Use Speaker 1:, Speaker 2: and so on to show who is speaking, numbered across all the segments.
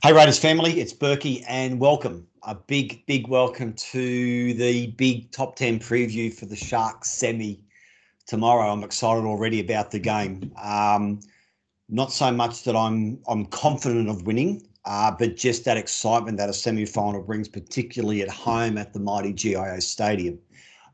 Speaker 1: Hey Raiders family, it's Berkey and welcome. A big, big welcome to the big top 10 preview for the Sharks semi tomorrow. I'm excited already about the game. Um, not so much that I'm I'm confident of winning, uh, but just that excitement that a semi-final brings, particularly at home at the mighty GIO Stadium.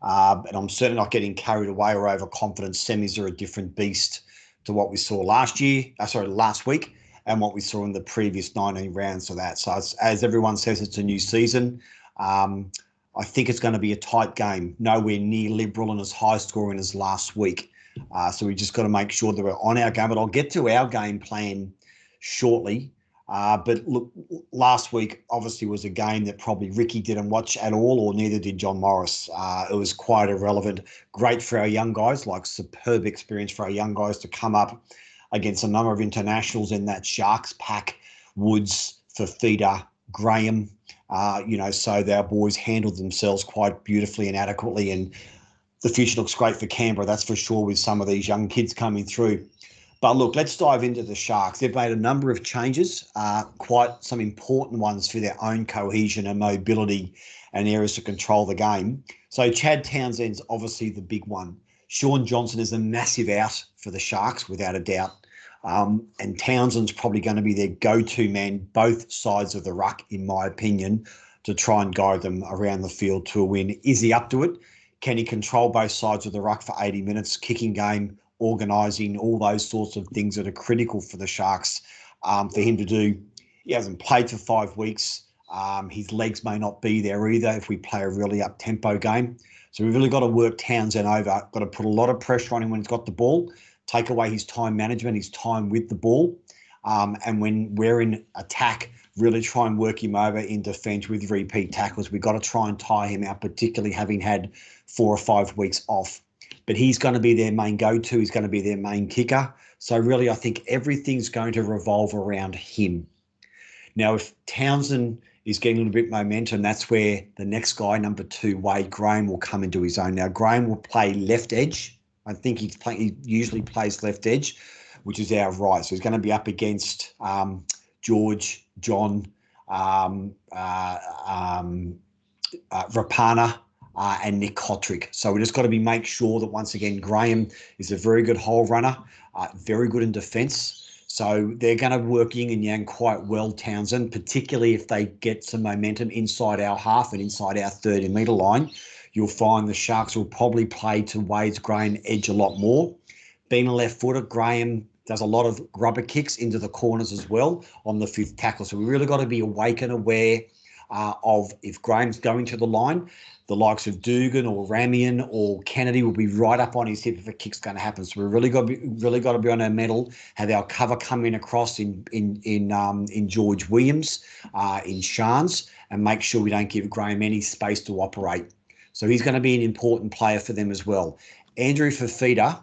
Speaker 1: Uh, and I'm certainly not getting carried away or overconfident. Semis are a different beast to what we saw last year. Uh, sorry, last week and what we saw in the previous 19 rounds of that. So, as everyone says, it's a new season. Um, I think it's going to be a tight game, nowhere near liberal and as high scoring as last week. Uh, so we just got to make sure that we're on our game. But I'll get to our game plan shortly. Uh, but look, last week obviously was a game that probably Ricky didn't watch at all, or neither did John Morris. Uh, it was quite irrelevant. Great for our young guys, like superb experience for our young guys to come up against a number of internationals in that Sharks pack, Woods, Fifita, Graham. Uh, you know, so our boys handled themselves quite beautifully and adequately. And the future looks great for Canberra, that's for sure, with some of these young kids coming through. But look, let's dive into the Sharks. They've made a number of changes, uh, quite some important ones for their own cohesion and mobility and areas to control the game. So Chad Townsend's obviously the big one. Shaun Johnson is a massive out for the Sharks, without a doubt. Um, and Townsend's probably going to be their go-to man, both sides of the ruck, in my opinion, to try and guide them around the field to a win. Is he up to it? Can he control both sides of the ruck for 80 minutes? Kicking game, organising, all those sorts of things that are critical for the Sharks um, for him to do. He hasn't played for five weeks. Um, his legs may not be there either if we play a really up tempo game. So we've really got to work Townsend over. Got to put a lot of pressure on him when he's got the ball take away his time management, his time with the ball. Um, and when we're in attack, really try and work him over in defence with repeat tackles. We've got to try and tie him out, particularly having had four or five weeks off. But he's going to be their main go to, he's going to be their main kicker. So, really, I think everything's going to revolve around him. Now, if Townsend is getting a little bit momentum, that's where the next guy, number two, Wade Graham, will come into his own. Now, Graham will play left edge I think he's play, he usually plays left edge, which is our right. So he's going to be up against um, George, John, um, uh, um, uh, Rapana, uh, and Nick Cotric. So we just got to be make sure that once again Graham is a very good hole runner, uh, very good in defence. So they're going to work yin and yang quite well, Townsend, particularly if they get some momentum inside our half and inside our 30 metre line you'll find the Sharks will probably play to Wade's Graham edge a lot more. Being a left footer, Graham does a lot of rubber kicks into the corners as well on the fifth tackle. So we really got to be awake and aware uh, of if Graham's going to the line, the likes of Dugan or Ramien or Kennedy will be right up on his hip if a kick's going to happen. So we really got to be really got to be on our mettle. Have our cover coming across in in in um, in George Williams, uh, in Shans, and make sure we don't give Graham any space to operate. So he's going to be an important player for them as well. Andrew Fifita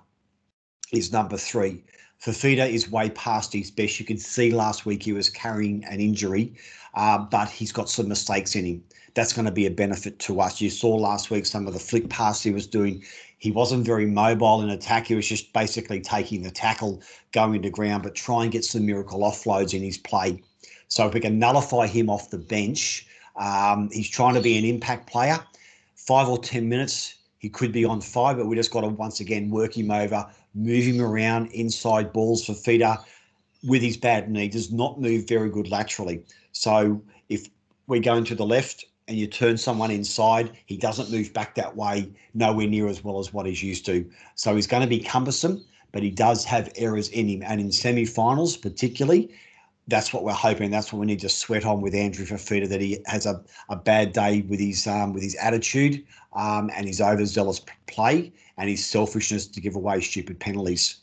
Speaker 1: is number three. Fifita is way past his best. You can see last week he was carrying an injury, uh, but he's got some mistakes in him. That's going to be a benefit to us. You saw last week some of the flick pass he was doing. He wasn't very mobile in attack. He was just basically taking the tackle, going to ground, but try and get some miracle offloads in his play. So if we can nullify him off the bench, um, he's trying to be an impact player five or 10 minutes, he could be on five, but we just got to once again work him over, move him around inside balls Fifita with his bad knee, does not move very good laterally. So if we're going to the left and you turn someone inside, he doesn't move back that way, nowhere near as well as what he's used to. So he's going to be cumbersome, but he does have errors in him. And in semi finals, particularly, that's what we're hoping. That's what we need to sweat on with Andrew Fifita, that he has a, a bad day with his um, with his attitude um, and his overzealous play and his selfishness to give away stupid penalties.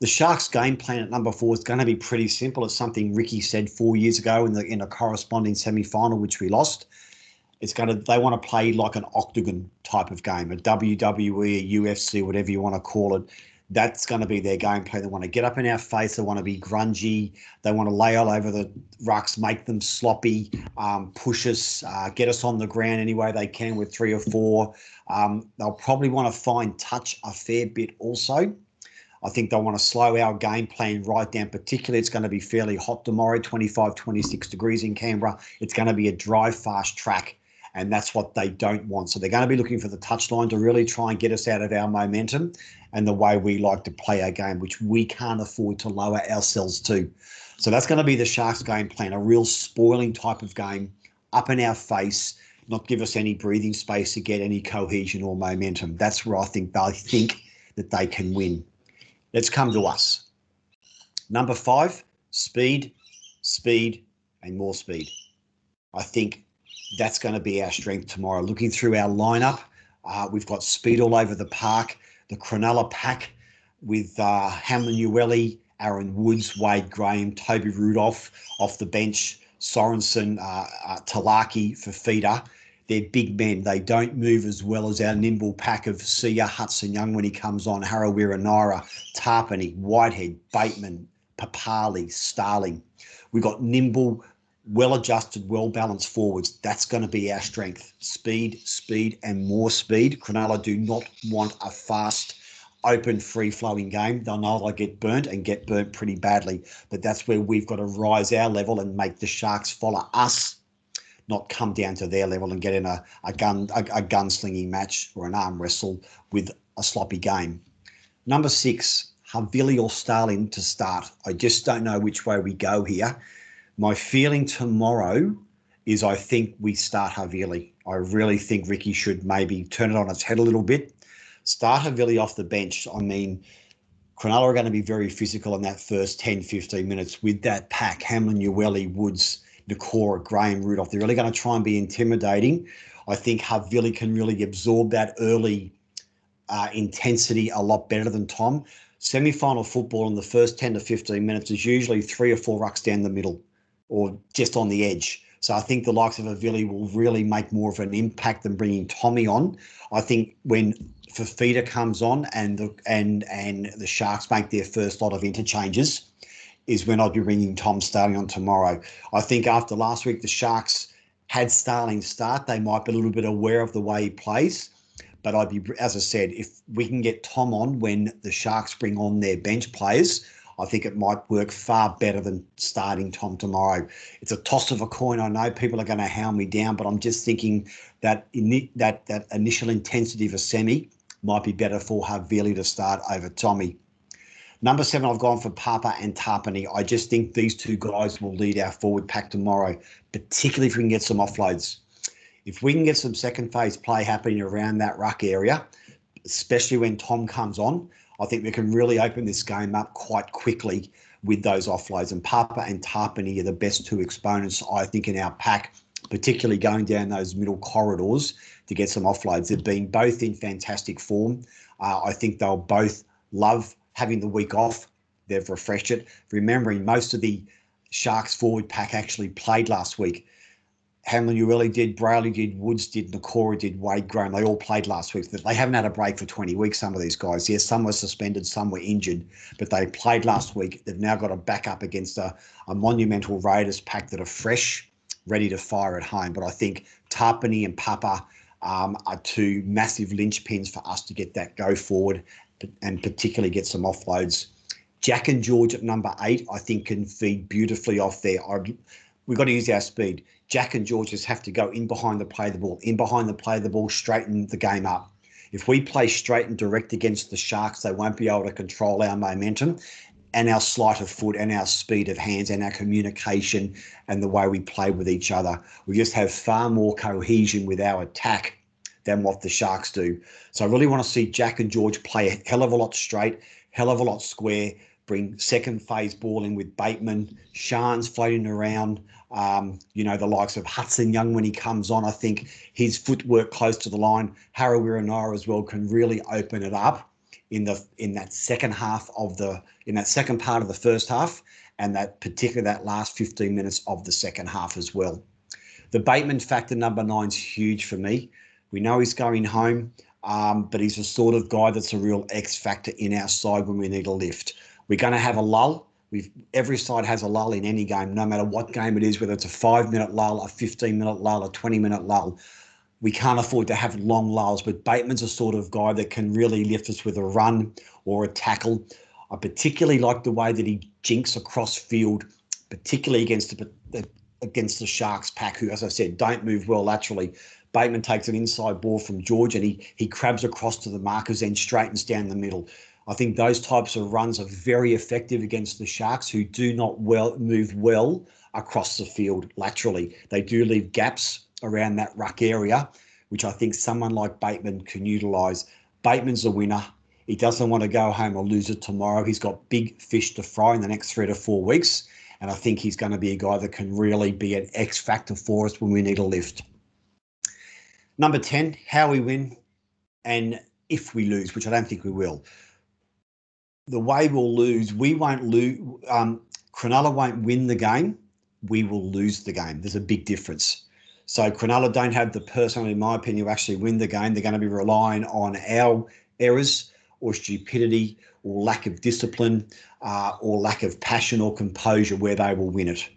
Speaker 1: The Sharks' game plan at number four is going to be pretty simple. It's something Ricky said four years ago in the in a corresponding semi final, which we lost. It's going to they want to play like an octagon type of game, a WWE, a UFC, whatever you want to call it that's going to be their game plan. They want to get up in our face. They want to be grungy. They want to lay all over the rucks, make them sloppy, um, push us, uh, get us on the ground any way they can with three or four. Um, they'll probably want to find touch a fair bit also. I think they want to slow our game plan right down. Particularly, it's going to be fairly hot tomorrow 25, 26 degrees in Canberra. It's going to be a dry, fast track. And that's what they don't want. So they're going to be looking for the touchline to really try and get us out of our momentum and the way we like to play our game, which we can't afford to lower ourselves to. So that's going to be the Sharks game plan, a real spoiling type of game, up in our face, not give us any breathing space to get any cohesion or momentum. That's where I think they think that they can win. Let's come to us. Number five, speed, speed, and more speed. I think that's going to be our strength tomorrow. Looking through our lineup, uh, we've got speed all over the park. The Cronulla pack with uh, Hamlin Uele, Aaron Woods, Wade Graham, Toby Rudolph off the bench, Sorensen, uh, uh, Talakai for feeder. They're big men. They don't move as well as our nimble pack of Sia Hudson Young when he comes on, Harawira-Naera, Tapine, Whitehead, Bateman, Papalii, Starling. We've got nimble, well adjusted, well balanced forwards. That's going to be our strength. Speed, speed, and more speed. Cronulla do not want a fast, open, free flowing game. They'll know they'll get burnt and get burnt pretty badly. But that's where we've got to rise our level and make the Sharks follow us not come down to their level and get in a, a gun a, a gunslinging match or an arm wrestle with a sloppy game. Number six, Havili or Starling to start. I just don't know which way we go here. My feeling tomorrow is I think we start Havili. I really think Ricky should maybe turn it on its head a little bit. Start Havili off the bench. I mean, Cronulla are going to be very physical in that first 10, 15 minutes with that pack. Hamlin, Uele, Woods, Nikora, Graham, Rudolph. They're really going to try and be intimidating. I think Havili can really absorb that early uh, intensity a lot better than Tom. Semi final football in the first 10 to 15 minutes is usually three or four rucks down the middle or just on the edge. So I think the likes of Havili will really make more of an impact than bringing Tommy on. I think when Fifita comes on and the and and the Sharks make their first lot of interchanges, is when I'd be bringing Tom Starling on tomorrow. I think after last week, the Sharks had Starling start. They might be a little bit aware of the way he plays. But I'd be, as I said, if we can get Tom on when the Sharks bring on their bench players, I think it might work far better than starting Tom tomorrow. It's a toss of a coin. I know people are going to hound me down, but I'm just thinking that in, that that initial intensity of a semi might be better for Havili to start over Tommy. Number seven, I've gone for Papa and Tapine. I just think these two guys will lead our forward pack tomorrow, particularly if we can get some offloads. If we can get some second phase play happening around that ruck area, especially when Tom comes on, I think we can really open this game up quite quickly with those offloads. And Papa and Tapine are the best two exponents, I think, in our pack, particularly going down those middle corridors to get some offloads. They've been both in fantastic form. Uh, I think they'll both love having the week off. They've refreshed it. Remembering most of the Sharks forward pack actually played last week. Hamlin Uele did, Brailey did, Woods did, Nikora did, Wade Graham. They all played last week. They haven't had a break for 20 weeks, some of these guys. Yes, some were suspended, some were injured, but they played last week. They've now got a back up against a, a monumental Raiders pack that are fresh, ready to fire at home. But I think Tapine and Papa um, are two massive linchpins for us to get that go forward and particularly get some offloads. Jack and George at number eight, I think, can feed beautifully off there. I'd, we've got to use our speed. Jack and George just have to go in behind the play the ball, in behind the play the ball, straighten the game up. If we play straight and direct against the Sharks, they won't be able to control our momentum and our sleight of foot and our speed of hands and our communication and the way we play with each other. We just have far more cohesion with our attack than what the Sharks do. So I really want to see Jack and George play a hell of a lot straight, hell of a lot square, bring second phase ball in with Bateman, Shans floating around. Um, you know, the likes of Hudson Young when he comes on. I think his footwork close to the line, Harawira as well, can really open it up in the in that second half of the in that second part of the first half and that particularly that last 15 minutes of the second half as well. The Bateman factor number nine is huge for me. We know he's going home, um, but he's the sort of guy that's a real X factor in our side when we need a lift. We're going to have a lull. We've every side has a lull in any game, no matter what game it is, whether it's a five minute lull, a 15 minute lull, a 20 minute lull. We can't afford to have long lulls, but Bateman's a sort of guy that can really lift us with a run or a tackle. I particularly like the way that he jinks across field, particularly against the, against the Sharks pack, who, as I said, don't move well laterally. Bateman takes an inside ball from George and he he crabs across to the markers and straightens down the middle. I think those types of runs are very effective against the Sharks, who do not well move well across the field laterally. They do leave gaps around that ruck area, which I think someone like Bateman can utilise. Bateman's a winner. He doesn't want to go home or lose it tomorrow. He's got big fish to fry in the next three to four weeks. And I think he's going to be a guy that can really be an X factor for us when we need a lift. Number 10, how we win and if we lose, which I don't think we will. The way we'll lose, we won't lose. Um, Cronulla won't win the game. We will lose the game. There's a big difference. So Cronulla don't have the person, in my opinion, to actually win the game. They're going to be relying on our errors or stupidity or lack of discipline uh, or lack of passion or composure where they will win it.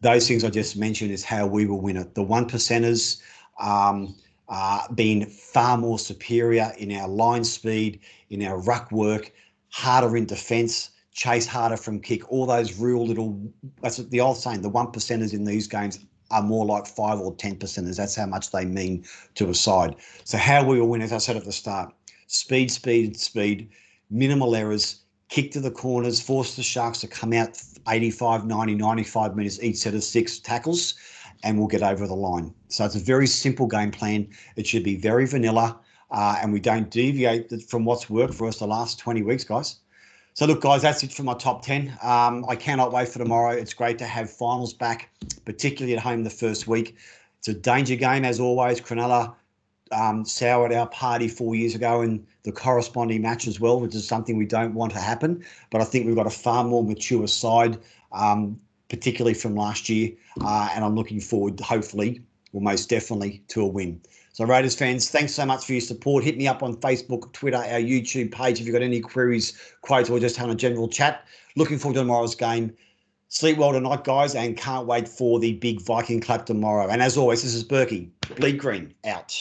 Speaker 1: Those things I just mentioned is how we will win it. The one percenters um, uh, being far more superior in our line speed, in our ruck work, harder in defence, chase harder from kick, all those real little, that's the old saying, the one percenters in these games are more like five or 10 percenters. That's how much they mean to a side. So, how we will win, as I said at the start, speed, speed, speed, minimal errors, kick to the corners, force the Sharks to come out 85, 90, 95 minutes each set of six tackles, and we'll get over the line. So it's a very simple game plan. It should be very vanilla, uh, and we don't deviate from what's worked for us the last 20 weeks, guys. So look, guys, that's it for my top 10. Um, I cannot wait for tomorrow. It's great to have finals back, particularly at home the first week. It's a danger game, as always. Cronulla um, soured our party four years ago in the corresponding match as well, which is something we don't want to happen. But I think we've got a far more mature side, um, particularly from last year, uh, and I'm looking forward, hopefully, well, most definitely, to a win. So, Raiders fans, thanks so much for your support. Hit me up on Facebook, Twitter, our YouTube page if you've got any queries, quotes, or just having a general chat. Looking forward to tomorrow's game. Sleep well tonight, guys, and can't wait for the big Viking clap tomorrow. And as always, this is Berkey. Bleed Green out.